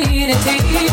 me to take uçar